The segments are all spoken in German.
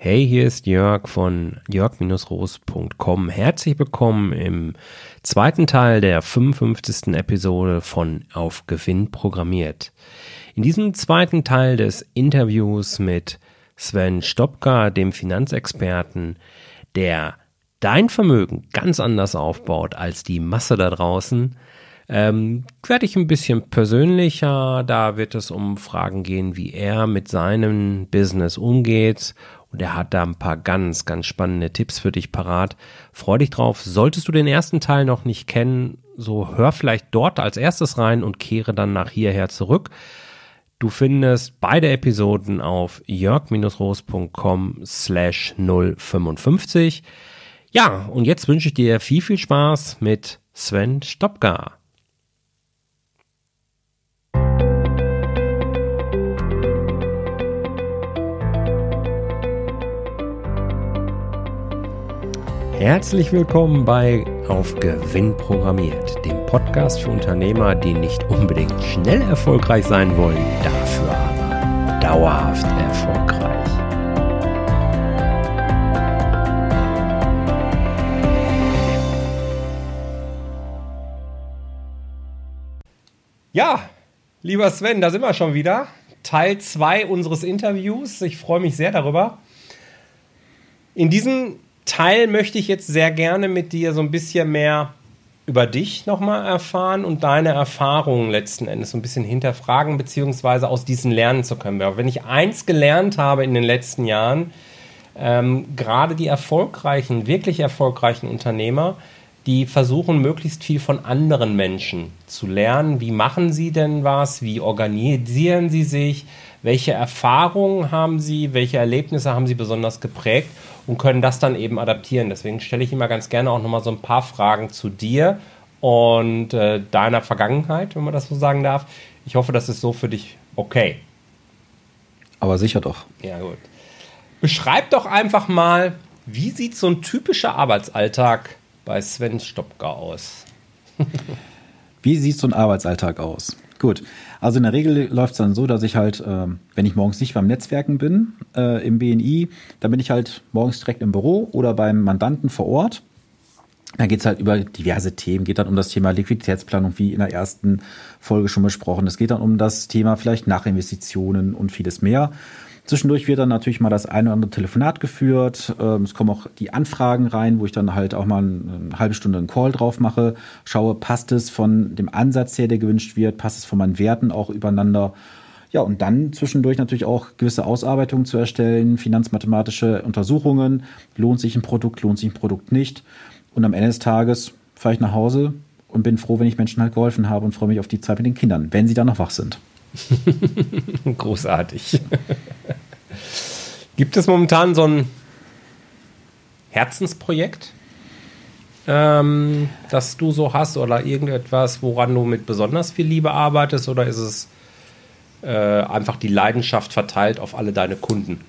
Hey, hier ist Jörg von jörg-roos.com. Herzlich willkommen im zweiten Teil der 55. Episode von Auf Gewinn programmiert. In diesem zweiten Teil des Interviews mit Sven Stopka, dem Finanzexperten, der dein Vermögen ganz anders aufbaut als die Masse da draußen, ähm, werde ich ein bisschen persönlicher. Da wird es um Fragen gehen, wie er mit seinem Business umgeht und er hat da ein paar ganz, ganz spannende Tipps für dich parat. Freu dich drauf. Solltest du den ersten Teil noch nicht kennen, so hör vielleicht dort als erstes rein und kehre dann nach hierher zurück. Du findest beide Episoden auf jörg-roos.com slash 055. Ja, und jetzt wünsche ich dir viel, viel Spaß mit Sven Stopka. Herzlich willkommen bei Auf Gewinn programmiert, dem Podcast für Unternehmer, die nicht unbedingt schnell erfolgreich sein wollen, dafür aber dauerhaft erfolgreich. Ja, lieber Sven, da sind wir schon wieder. Teil 2 unseres Interviews. Ich freue mich sehr darüber. In diesem Teil möchte ich jetzt sehr gerne mit dir so ein bisschen mehr über dich nochmal erfahren und deine Erfahrungen letzten Endes so ein bisschen hinterfragen, beziehungsweise aus diesen lernen zu können. Aber wenn ich eins gelernt habe in den letzten Jahren, ähm, gerade die erfolgreichen, wirklich erfolgreichen Unternehmer, die versuchen möglichst viel von anderen Menschen zu lernen. Wie machen sie denn was? Wie organisieren sie sich? Welche Erfahrungen haben sie? Welche Erlebnisse haben sie besonders geprägt? und können das dann eben adaptieren. Deswegen stelle ich immer ganz gerne auch nochmal so ein paar Fragen zu dir und äh, deiner Vergangenheit, wenn man das so sagen darf. Ich hoffe, das ist so für dich okay. Aber sicher doch. Ja, gut. Beschreib doch einfach mal, wie sieht so ein typischer Arbeitsalltag bei Sven Stopka aus? wie sieht so ein Arbeitsalltag aus? Gut, also in der Regel läuft es dann so, dass ich halt, äh, wenn ich morgens nicht beim Netzwerken bin, äh, im BNI, dann bin ich halt morgens direkt im Büro oder beim Mandanten vor Ort. Da geht es halt über diverse Themen, geht dann um das Thema Liquiditätsplanung, wie in der ersten Folge schon besprochen. Es geht dann um das Thema vielleicht Nachinvestitionen und vieles mehr. Zwischendurch wird dann natürlich mal das eine oder andere Telefonat geführt. Ähm, es kommen auch die Anfragen rein, wo ich dann halt auch mal eine halbe Stunde einen Call drauf mache, schaue, passt es von dem Ansatz her, der gewünscht wird, passt es von meinen Werten auch übereinander. Ja, und dann zwischendurch natürlich auch gewisse Ausarbeitungen zu erstellen, finanzmathematische Untersuchungen. Lohnt sich ein Produkt, lohnt sich ein Produkt nicht? Und am Ende des Tages fahre ich nach Hause und bin froh, wenn ich Menschen halt geholfen habe und freue mich auf die Zeit mit den Kindern, wenn sie dann noch wach sind. Großartig. Gibt es momentan so ein Herzensprojekt, ähm, das du so hast oder irgendetwas, woran du mit besonders viel Liebe arbeitest oder ist es äh, einfach die Leidenschaft verteilt auf alle deine Kunden?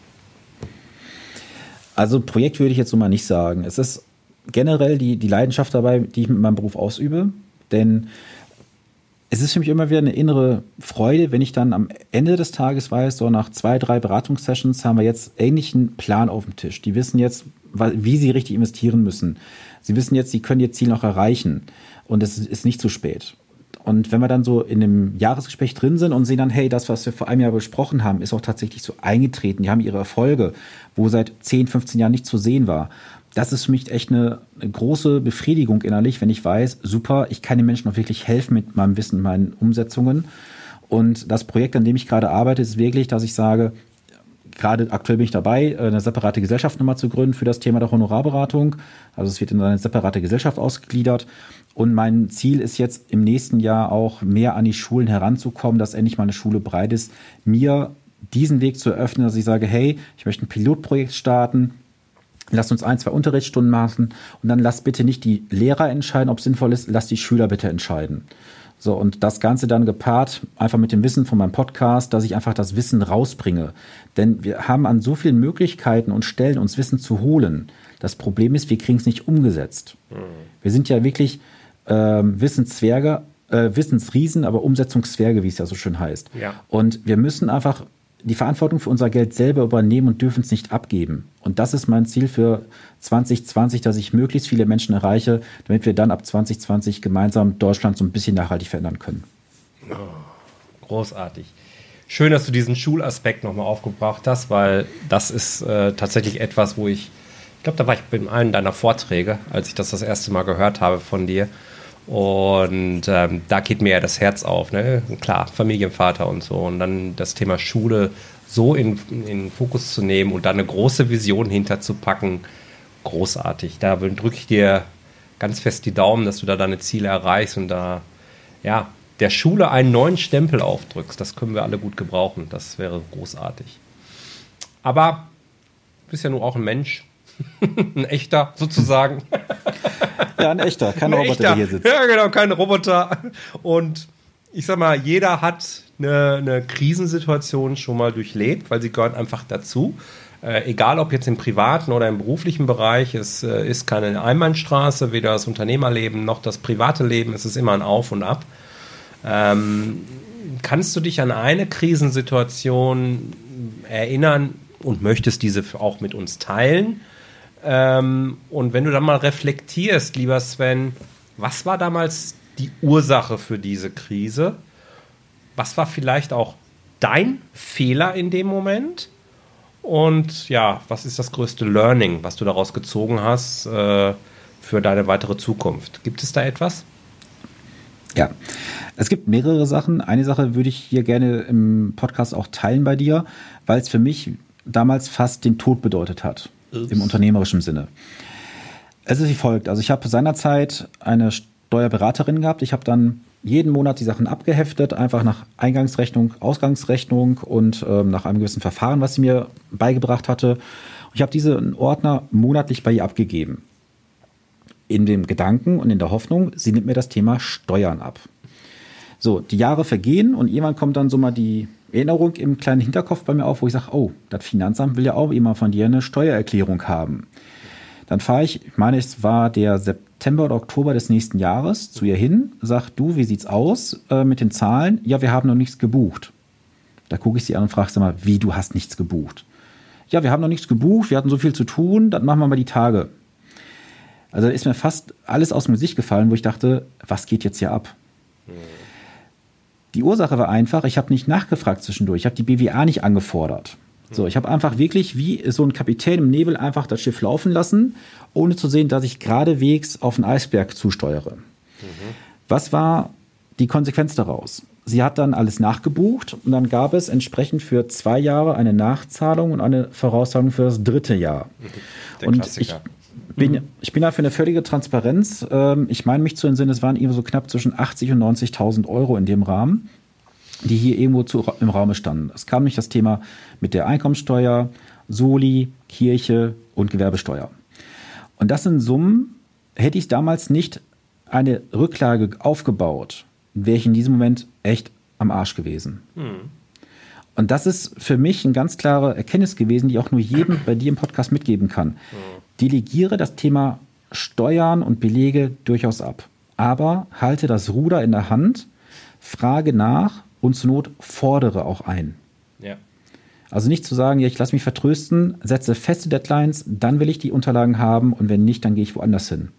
Also Projekt würde ich jetzt so mal nicht sagen. Es ist generell die, die Leidenschaft dabei, die ich mit meinem Beruf ausübe, denn es ist für mich immer wieder eine innere Freude, wenn ich dann am Ende des Tages weiß, so nach zwei, drei Beratungssessions haben wir jetzt ähnlichen Plan auf dem Tisch. Die wissen jetzt, wie sie richtig investieren müssen. Sie wissen jetzt, sie können ihr Ziel noch erreichen und es ist nicht zu spät. Und wenn wir dann so in einem Jahresgespräch drin sind und sehen dann, hey, das, was wir vor einem Jahr besprochen haben, ist auch tatsächlich so eingetreten. Die haben ihre Erfolge, wo seit 10, 15 Jahren nicht zu sehen war das ist für mich echt eine, eine, große Befriedigung innerlich, wenn ich weiß, super, ich kann den Menschen auch wirklich helfen mit meinem Wissen, meinen Umsetzungen. Und das Projekt, an dem ich gerade arbeite, ist wirklich, dass ich sage, gerade aktuell bin ich dabei, eine separate Gesellschaft nochmal zu gründen für das Thema der Honorarberatung. Also es wird in eine separate Gesellschaft ausgegliedert. Und mein Ziel ist jetzt im nächsten Jahr auch mehr an die Schulen heranzukommen, dass endlich mal eine Schule bereit ist, mir diesen Weg zu eröffnen, dass ich sage, hey, ich möchte ein Pilotprojekt starten, Lasst uns ein, zwei Unterrichtsstunden machen und dann lasst bitte nicht die Lehrer entscheiden, ob es sinnvoll ist, lasst die Schüler bitte entscheiden. So, und das Ganze dann gepaart einfach mit dem Wissen von meinem Podcast, dass ich einfach das Wissen rausbringe. Denn wir haben an so vielen Möglichkeiten und Stellen, uns Wissen zu holen. Das Problem ist, wir kriegen es nicht umgesetzt. Mhm. Wir sind ja wirklich äh, Wissenszwerge, äh, Wissensriesen, aber Umsetzungszwerge, wie es ja so schön heißt. Ja. Und wir müssen einfach die Verantwortung für unser Geld selber übernehmen und dürfen es nicht abgeben. Und das ist mein Ziel für 2020, dass ich möglichst viele Menschen erreiche, damit wir dann ab 2020 gemeinsam Deutschland so ein bisschen nachhaltig verändern können. Oh, großartig. Schön, dass du diesen Schulaspekt nochmal aufgebracht hast, weil das ist äh, tatsächlich etwas, wo ich, ich glaube, da war ich bei einem deiner Vorträge, als ich das das erste Mal gehört habe von dir. Und ähm, da geht mir ja das Herz auf. Ne? Klar, Familienvater und so. Und dann das Thema Schule so in, in Fokus zu nehmen und da eine große Vision hinterzupacken, großartig. Da drücke ich dir ganz fest die Daumen, dass du da deine Ziele erreichst und da, ja, der Schule einen neuen Stempel aufdrückst. Das können wir alle gut gebrauchen. Das wäre großartig. Aber du bist ja nur auch ein Mensch. ein echter, sozusagen. Ja, ein echter, kein ein Roboter, echter. der hier sitzt. Ja, genau, kein Roboter. Und ich sag mal, jeder hat eine, eine Krisensituation schon mal durchlebt, weil sie gehört einfach dazu. Äh, egal ob jetzt im privaten oder im beruflichen Bereich, es äh, ist keine Einbahnstraße, weder das Unternehmerleben noch das private Leben, es ist immer ein Auf und Ab. Ähm, kannst du dich an eine Krisensituation erinnern und möchtest diese auch mit uns teilen? Ähm, und wenn du dann mal reflektierst, lieber Sven, was war damals die Ursache für diese Krise? Was war vielleicht auch dein Fehler in dem Moment? Und ja, was ist das größte Learning, was du daraus gezogen hast äh, für deine weitere Zukunft? Gibt es da etwas? Ja, es gibt mehrere Sachen. Eine Sache würde ich hier gerne im Podcast auch teilen bei dir, weil es für mich damals fast den Tod bedeutet hat. Im unternehmerischen Sinne. Es ist wie folgt. Also ich habe seinerzeit eine Steuerberaterin gehabt. Ich habe dann jeden Monat die Sachen abgeheftet, einfach nach Eingangsrechnung, Ausgangsrechnung und ähm, nach einem gewissen Verfahren, was sie mir beigebracht hatte. Ich habe diese Ordner monatlich bei ihr abgegeben. In dem Gedanken und in der Hoffnung, sie nimmt mir das Thema Steuern ab. So, die Jahre vergehen und irgendwann kommt dann so mal die Erinnerung im kleinen Hinterkopf bei mir auf, wo ich sage, oh, das Finanzamt will ja auch immer von dir eine Steuererklärung haben. Dann fahre ich, ich meine, es war der September oder Oktober des nächsten Jahres zu ihr hin, sag du, wie sieht's aus äh, mit den Zahlen? Ja, wir haben noch nichts gebucht. Da gucke ich sie an und frage sie mal, wie du hast nichts gebucht? Ja, wir haben noch nichts gebucht, wir hatten so viel zu tun, dann machen wir mal die Tage. Also ist mir fast alles aus dem Gesicht gefallen, wo ich dachte, was geht jetzt hier ab? Mhm. Die Ursache war einfach, ich habe nicht nachgefragt zwischendurch, ich habe die BWA nicht angefordert. So, ich habe einfach wirklich wie so ein Kapitän im Nebel einfach das Schiff laufen lassen, ohne zu sehen, dass ich geradewegs auf einen Eisberg zusteuere. Mhm. Was war die Konsequenz daraus? Sie hat dann alles nachgebucht und dann gab es entsprechend für zwei Jahre eine Nachzahlung und eine Vorauszahlung für das dritte Jahr. Der und Klassiker. ich bin, mhm. ich bin da für eine völlige Transparenz. Ähm, ich meine mich zu entsinnen, es waren irgendwie so knapp zwischen 80 und 90.000 Euro in dem Rahmen die hier irgendwo zu, im Raume standen. Es kam nicht das Thema mit der Einkommensteuer, Soli, Kirche und Gewerbesteuer. Und das sind Summen, hätte ich damals nicht eine Rücklage aufgebaut, wäre ich in diesem Moment echt am Arsch gewesen. Hm. Und das ist für mich eine ganz klare Erkenntnis gewesen, die auch nur jedem bei dir im Podcast mitgeben kann. Hm. Delegiere das Thema Steuern und Belege durchaus ab. Aber halte das Ruder in der Hand, frage nach und zur Not fordere auch ein. Ja. Also nicht zu sagen, ja, ich lasse mich vertrösten, setze feste Deadlines, dann will ich die Unterlagen haben und wenn nicht, dann gehe ich woanders hin.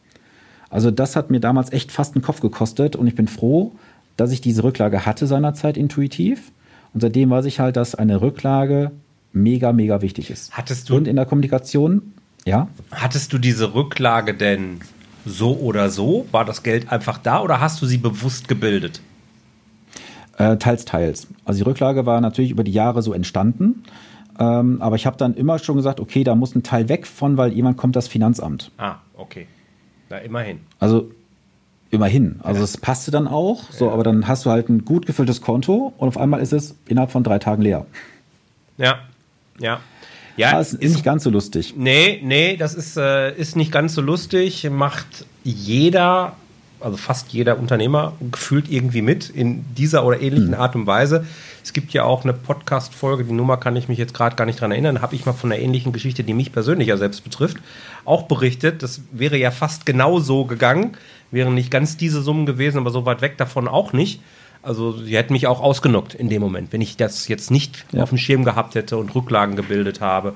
Also das hat mir damals echt fast einen Kopf gekostet und ich bin froh, dass ich diese Rücklage hatte seinerzeit intuitiv. Und seitdem weiß ich halt, dass eine Rücklage mega, mega wichtig ist. Hattest du und in der Kommunikation, ja. Hattest du diese Rücklage denn so oder so? War das Geld einfach da oder hast du sie bewusst gebildet? Äh, teils, teils. Also die Rücklage war natürlich über die Jahre so entstanden. Ähm, aber ich habe dann immer schon gesagt, okay, da muss ein Teil weg von, weil jemand kommt das Finanzamt. Ah, okay. Na, immerhin. Also immerhin. Also ja. es passte dann auch, so, ja. aber dann hast du halt ein gut gefülltes Konto und auf einmal ist es innerhalb von drei Tagen leer. Ja, ja. Ja, das ist, ist nicht ganz so lustig. Nee, nee, das ist, äh, ist nicht ganz so lustig. Macht jeder also fast jeder Unternehmer gefühlt irgendwie mit in dieser oder ähnlichen mhm. Art und Weise. Es gibt ja auch eine Podcast-Folge, die Nummer kann ich mich jetzt gerade gar nicht dran erinnern, habe ich mal von einer ähnlichen Geschichte, die mich persönlich ja selbst betrifft, auch berichtet. Das wäre ja fast genau so gegangen, wären nicht ganz diese Summen gewesen, aber so weit weg davon auch nicht. Also sie hätten mich auch ausgenockt in dem Moment, wenn ich das jetzt nicht ja. auf dem Schirm gehabt hätte und Rücklagen gebildet habe.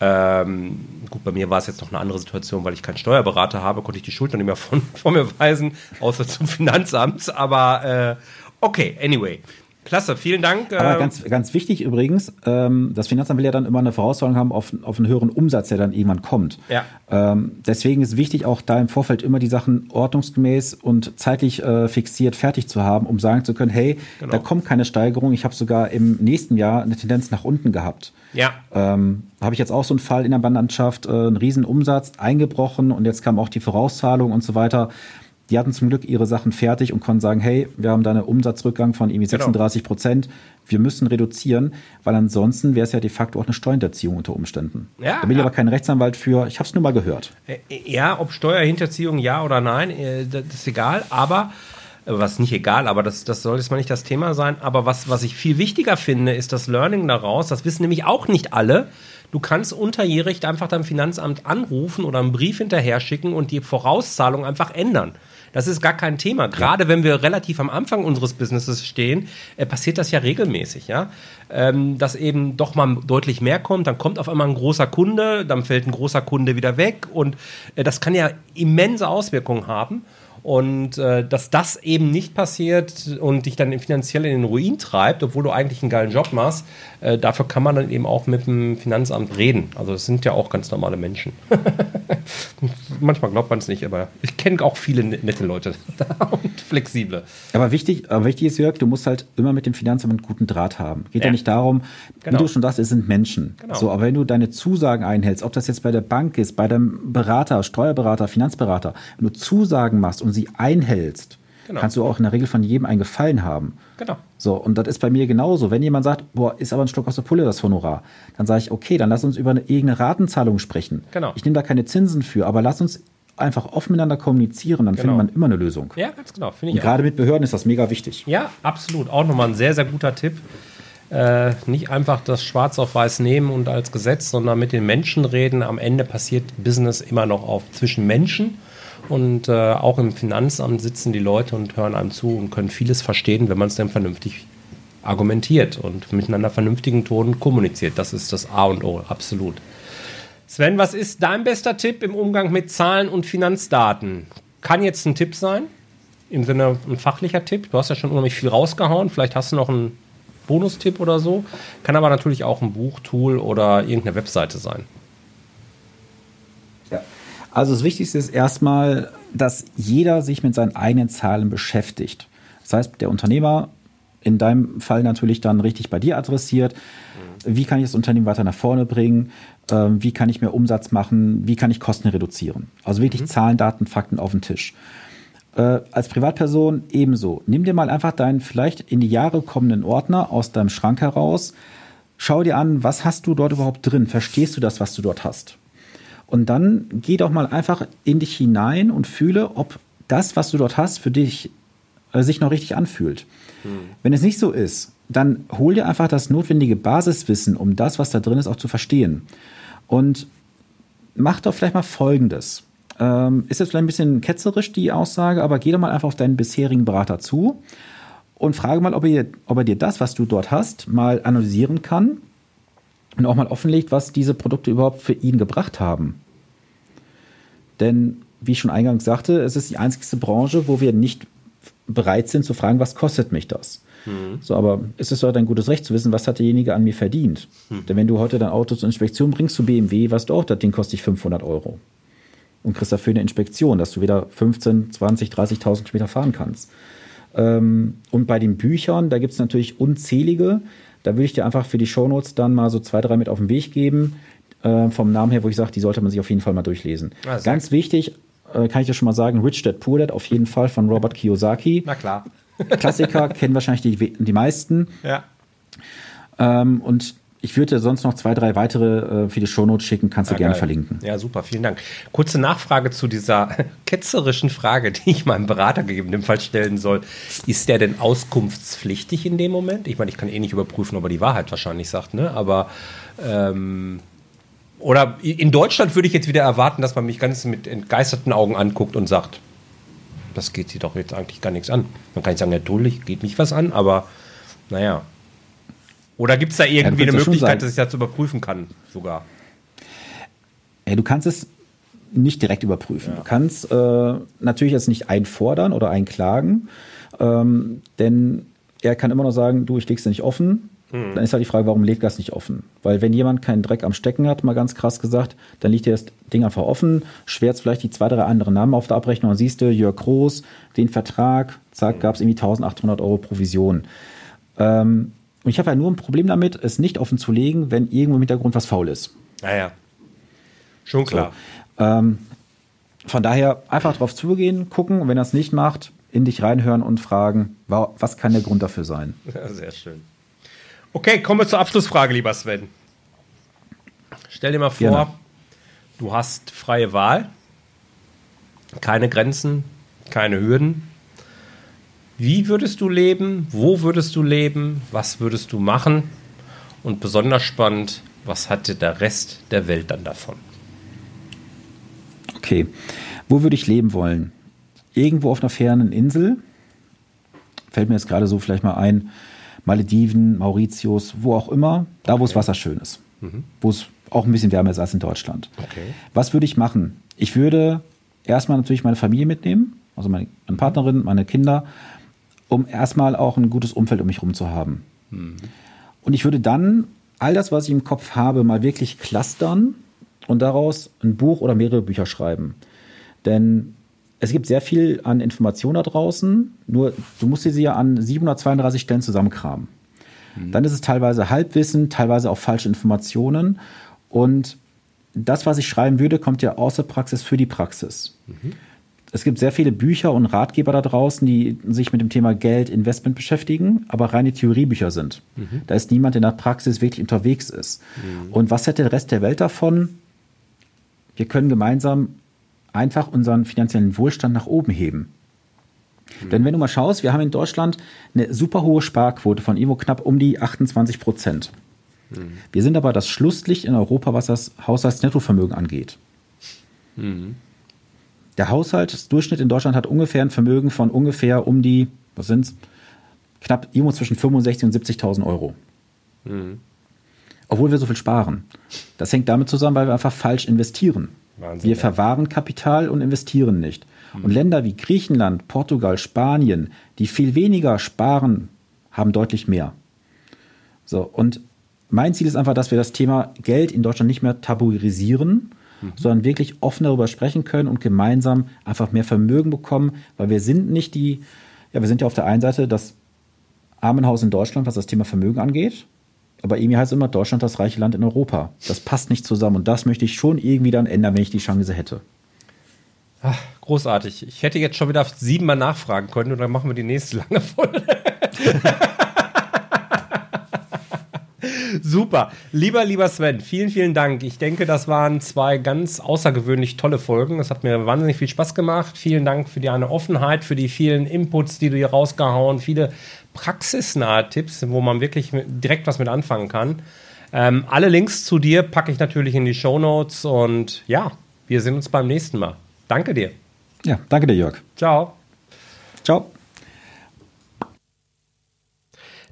Ähm, gut, bei mir war es jetzt noch eine andere Situation, weil ich keinen Steuerberater habe, konnte ich die Schuld noch nicht mehr von, von mir weisen, außer zum Finanzamt. Aber äh, okay, anyway. Klasse, vielen Dank. Aber ähm, ganz, ganz wichtig übrigens, ähm, das Finanzamt will ja dann immer eine Vorauszahlung haben auf, auf einen höheren Umsatz, der dann irgendwann kommt. Ja. Ähm, deswegen ist wichtig, auch da im Vorfeld immer die Sachen ordnungsgemäß und zeitlich äh, fixiert fertig zu haben, um sagen zu können, hey, genau. da kommt keine Steigerung. Ich habe sogar im nächsten Jahr eine Tendenz nach unten gehabt. Ja. Ähm, habe ich jetzt auch so einen Fall in der Bandlandschaft, äh, einen riesen Umsatz eingebrochen und jetzt kam auch die Vorauszahlung und so weiter. Die hatten zum Glück ihre Sachen fertig und konnten sagen, hey, wir haben da einen Umsatzrückgang von irgendwie 36 Prozent. Genau. Wir müssen reduzieren, weil ansonsten wäre es ja de facto auch eine Steuerhinterziehung unter Umständen. Ja, da bin ich aber kein Rechtsanwalt für. Ich habe es nur mal gehört. Äh, ja, ob Steuerhinterziehung ja oder nein, äh, das ist egal. Aber äh, was nicht egal, aber das, das soll jetzt mal nicht das Thema sein. Aber was, was ich viel wichtiger finde, ist das Learning daraus. Das wissen nämlich auch nicht alle. Du kannst unterjährig einfach dein Finanzamt anrufen oder einen Brief hinterher schicken und die Vorauszahlung einfach ändern. Das ist gar kein Thema. Gerade wenn wir relativ am Anfang unseres Businesses stehen, äh, passiert das ja regelmäßig, ja. Ähm, dass eben doch mal deutlich mehr kommt, dann kommt auf einmal ein großer Kunde, dann fällt ein großer Kunde wieder weg und äh, das kann ja immense Auswirkungen haben. Und äh, dass das eben nicht passiert und dich dann finanziell in den Ruin treibt, obwohl du eigentlich einen geilen Job machst, äh, dafür kann man dann eben auch mit dem Finanzamt reden. Also es sind ja auch ganz normale Menschen. Manchmal glaubt man es nicht, aber ich kenne auch viele ne-, nette Leute und flexible. Aber wichtig, aber wichtig ist, Jörg, du musst halt immer mit dem Finanzamt einen guten Draht haben. Geht ja, ja nicht darum, genau. wie du schon sagst, es sind Menschen. Genau. So, aber wenn du deine Zusagen einhältst, ob das jetzt bei der Bank ist, bei deinem Berater, Steuerberater, Finanzberater, wenn du Zusagen machst und sie einhältst, genau. kannst du auch in der Regel von jedem einen Gefallen haben. Genau. So, und das ist bei mir genauso. Wenn jemand sagt, boah, ist aber ein Stück aus der Pulle das Honorar, dann sage ich, okay, dann lass uns über eine irgendeine Ratenzahlung sprechen. Genau. Ich nehme da keine Zinsen für, aber lass uns einfach offen miteinander kommunizieren, dann genau. findet man immer eine Lösung. Ja, ganz genau. Finde ich und gerade mit Behörden ist das mega wichtig. Ja, absolut. Auch nochmal ein sehr, sehr guter Tipp. Äh, nicht einfach das Schwarz auf Weiß nehmen und als Gesetz, sondern mit den Menschen reden. Am Ende passiert Business immer noch auf zwischen Menschen und äh, auch im Finanzamt sitzen die Leute und hören einem zu und können vieles verstehen, wenn man es dann vernünftig argumentiert und miteinander vernünftigen Ton kommuniziert. Das ist das A und O, absolut. Sven, was ist dein bester Tipp im Umgang mit Zahlen und Finanzdaten? Kann jetzt ein Tipp sein, im Sinne ein fachlicher Tipp. Du hast ja schon unheimlich viel rausgehauen. Vielleicht hast du noch einen Bonustipp oder so. Kann aber natürlich auch ein Buchtool oder irgendeine Webseite sein. Also das Wichtigste ist erstmal, dass jeder sich mit seinen eigenen Zahlen beschäftigt. Das heißt, der Unternehmer in deinem Fall natürlich dann richtig bei dir adressiert. Wie kann ich das Unternehmen weiter nach vorne bringen? Ähm, wie kann ich mehr Umsatz machen? Wie kann ich Kosten reduzieren? Also wirklich mhm. Zahlen, Daten, Fakten auf den Tisch. Äh, als Privatperson ebenso. Nimm dir mal einfach deinen vielleicht in die Jahre kommenden Ordner aus deinem Schrank heraus. Schau dir an, was hast du dort überhaupt drin? Verstehst du das, was du dort hast? Und dann geh doch mal einfach in dich hinein und fühle, ob das, was du dort hast, für dich äh, sich noch richtig anfühlt. Hm. Wenn es nicht so ist, dann hol dir einfach das notwendige Basiswissen, um das, was da drin ist, auch zu verstehen. Und mach doch vielleicht mal Folgendes. Ähm, ist jetzt vielleicht ein bisschen ketzerisch die Aussage, aber geh doch mal einfach auf deinen bisherigen Berater zu und frage mal, ob er, ob er dir das, was du dort hast, mal analysieren kann und auch mal offenlegt, was diese Produkte überhaupt für ihn gebracht haben. Denn, wie ich schon eingangs sagte, es ist die einzigste Branche, wo wir nicht bereit sind zu fragen, was kostet mich das? Mhm. So, aber ist es doch dein gutes Recht zu wissen, was hat derjenige an mir verdient? Mhm. Denn wenn du heute dein Auto zur Inspektion bringst zu BMW, weißt du auch, das Ding kostet dich 500 Euro. Und kriegst dafür eine Inspektion, dass du wieder 15, 20, 30.000 Kilometer fahren kannst. Ähm, und bei den Büchern, da gibt es natürlich unzählige. Da würde ich dir einfach für die Shownotes dann mal so zwei, drei mit auf den Weg geben äh, vom Namen her, wo ich sage, die sollte man sich auf jeden Fall mal durchlesen. Ah, Ganz wichtig, äh, kann ich dir schon mal sagen, Rich Dad Poor Dad auf jeden Fall von Robert Kiyosaki. Na klar. Klassiker, kennen wahrscheinlich die, die meisten. Ja. Ähm, und ich würde sonst noch zwei, drei weitere äh, für die Shownotes schicken, kannst du ja, gerne geil. verlinken. Ja, super, vielen Dank. Kurze Nachfrage zu dieser ketzerischen Frage, die ich meinem Berater gegebenenfalls stellen soll. Ist der denn auskunftspflichtig in dem Moment? Ich meine, ich kann eh nicht überprüfen, ob er die Wahrheit wahrscheinlich sagt, ne? Aber ähm, oder in Deutschland würde ich jetzt wieder erwarten, dass man mich ganz mit entgeisterten Augen anguckt und sagt, das geht sie doch jetzt eigentlich gar nichts an. Man kann nicht sagen, natürlich geht mich was an, aber naja. Oder gibt es da irgendwie ja, eine Möglichkeit, dass ich das überprüfen kann sogar? Ja, du kannst es nicht direkt überprüfen. Ja. Du kannst äh, natürlich jetzt nicht einfordern oder einklagen, ähm, denn er kann immer noch sagen, du, ich leg's dir nicht offen. Mhm. Dann ist halt die Frage, warum legt es nicht offen? Weil wenn jemand keinen Dreck am Stecken hat, mal ganz krass gesagt, dann liegt dir das Ding einfach offen, schwärzt vielleicht die zwei, drei anderen Namen auf der Abrechnung und siehst du, Jörg Groß, den Vertrag, zack, mhm. gab es irgendwie 1800 Euro Provision. Ähm, und ich habe ja nur ein Problem damit, es nicht offen zu legen, wenn irgendwo im Hintergrund was faul ist. Naja, schon klar. So, ähm, von daher einfach drauf zugehen, gucken und wenn er es nicht macht, in dich reinhören und fragen, was kann der Grund dafür sein? Ja, sehr schön. Okay, kommen wir zur Abschlussfrage, lieber Sven. Stell dir mal vor, Gerne. du hast freie Wahl, keine Grenzen, keine Hürden. Wie würdest du leben? Wo würdest du leben? Was würdest du machen? Und besonders spannend, was hatte der Rest der Welt dann davon? Okay, wo würde ich leben wollen? Irgendwo auf einer fernen Insel. Fällt mir jetzt gerade so vielleicht mal ein, Malediven, Mauritius, wo auch immer, da wo okay. es wasserschön ist. Mhm. Wo es auch ein bisschen wärmer ist als in Deutschland. Okay. Was würde ich machen? Ich würde erstmal natürlich meine Familie mitnehmen, also meine, meine Partnerin, meine Kinder, um erstmal auch ein gutes Umfeld um mich herum zu haben. Mhm. Und ich würde dann all das, was ich im Kopf habe, mal wirklich clustern und daraus ein Buch oder mehrere Bücher schreiben. Denn es gibt sehr viel an Informationen da draußen, nur du musst sie ja an 732 Stellen zusammenkramen. Mhm. Dann ist es teilweise Halbwissen, teilweise auch falsche Informationen. Und das, was ich schreiben würde, kommt ja aus der Praxis für die Praxis. Mhm. Es gibt sehr viele Bücher und Ratgeber da draußen, die sich mit dem Thema Geld, Investment beschäftigen, aber reine Theoriebücher sind. Mhm. Da ist niemand, der in der Praxis wirklich unterwegs ist. Mhm. Und was hätte der Rest der Welt davon? Wir können gemeinsam einfach unseren finanziellen Wohlstand nach oben heben. Mhm. Denn wenn du mal schaust, wir haben in Deutschland eine super hohe Sparquote von irgendwo knapp um die 28 Prozent. Mhm. Wir sind aber das Schlusslicht in Europa, was das Haushaltsnettovermögen angeht. Mhm. Der Haushaltsdurchschnitt in Deutschland hat ungefähr ein Vermögen von ungefähr um die, was sind's, knapp irgendwo zwischen 65.000 und 70.000 Euro. Mhm. Obwohl wir so viel sparen. Das hängt damit zusammen, weil wir einfach falsch investieren. Wahnsinn, wir verwahren Kapital und investieren nicht. Mhm. Und Länder wie Griechenland, Portugal, Spanien, die viel weniger sparen, haben deutlich mehr. So, und mein Ziel ist einfach, dass wir das Thema Geld in Deutschland nicht mehr tabuisieren, mhm. sondern wirklich offen darüber sprechen können und gemeinsam einfach mehr Vermögen bekommen, weil wir sind nicht die, ja, wir sind ja auf der einen Seite das Armenhaus in Deutschland, was das Thema Vermögen angeht. Aber irgendwie heißt es immer Deutschland das reiche Land in Europa. Das passt nicht zusammen und das möchte ich schon irgendwie dann ändern, wenn ich die Chance hätte. Ach, großartig. Ich hätte jetzt schon wieder siebenmal nachfragen können und dann machen wir die nächste lange Folge. Super. Lieber, lieber Sven, vielen, vielen Dank. Ich denke, das waren zwei ganz außergewöhnlich tolle Folgen. Es hat mir wahnsinnig viel Spaß gemacht. Vielen Dank für deine Offenheit, für die vielen Inputs, die du hier rausgehauen, viele praxisnahe Tipps, wo man wirklich direkt was mit anfangen kann. Ähm, alle Links zu dir packe ich natürlich in die Show Notes und ja, wir sehen uns beim nächsten Mal. Danke dir. Ja, danke dir, Jörg. Ciao. Ciao.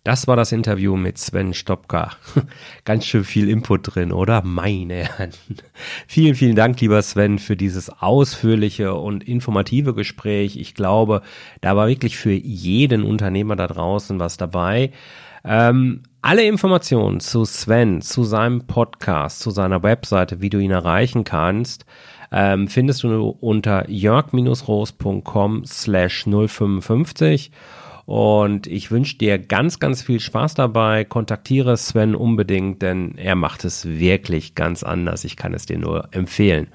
Das war das Interview mit Sven Stopka. Ganz schön viel Input drin, oder? Meine Herren. Vielen, vielen Dank, lieber Sven, für dieses ausführliche und informative Gespräch. Ich glaube, da war wirklich für jeden Unternehmer da draußen was dabei. Ähm, alle Informationen zu Sven, zu seinem Podcast, zu seiner Webseite, wie du ihn erreichen kannst, ähm, findest du unter jörg-roos.com slash 055 und ich wünsche dir ganz, ganz viel Spaß dabei. Kontaktiere Sven unbedingt, denn er macht es wirklich ganz anders. Ich kann es dir nur empfehlen.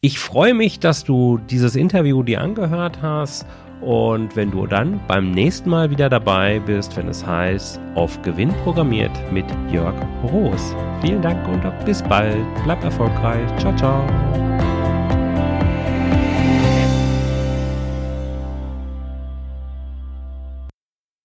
Ich freue mich, dass du dieses Interview dir angehört hast. Und wenn du dann beim nächsten Mal wieder dabei bist, wenn es heißt, auf Gewinn programmiert mit Jörg Roos. Vielen Dank und bis bald. Bleib erfolgreich. Ciao, ciao.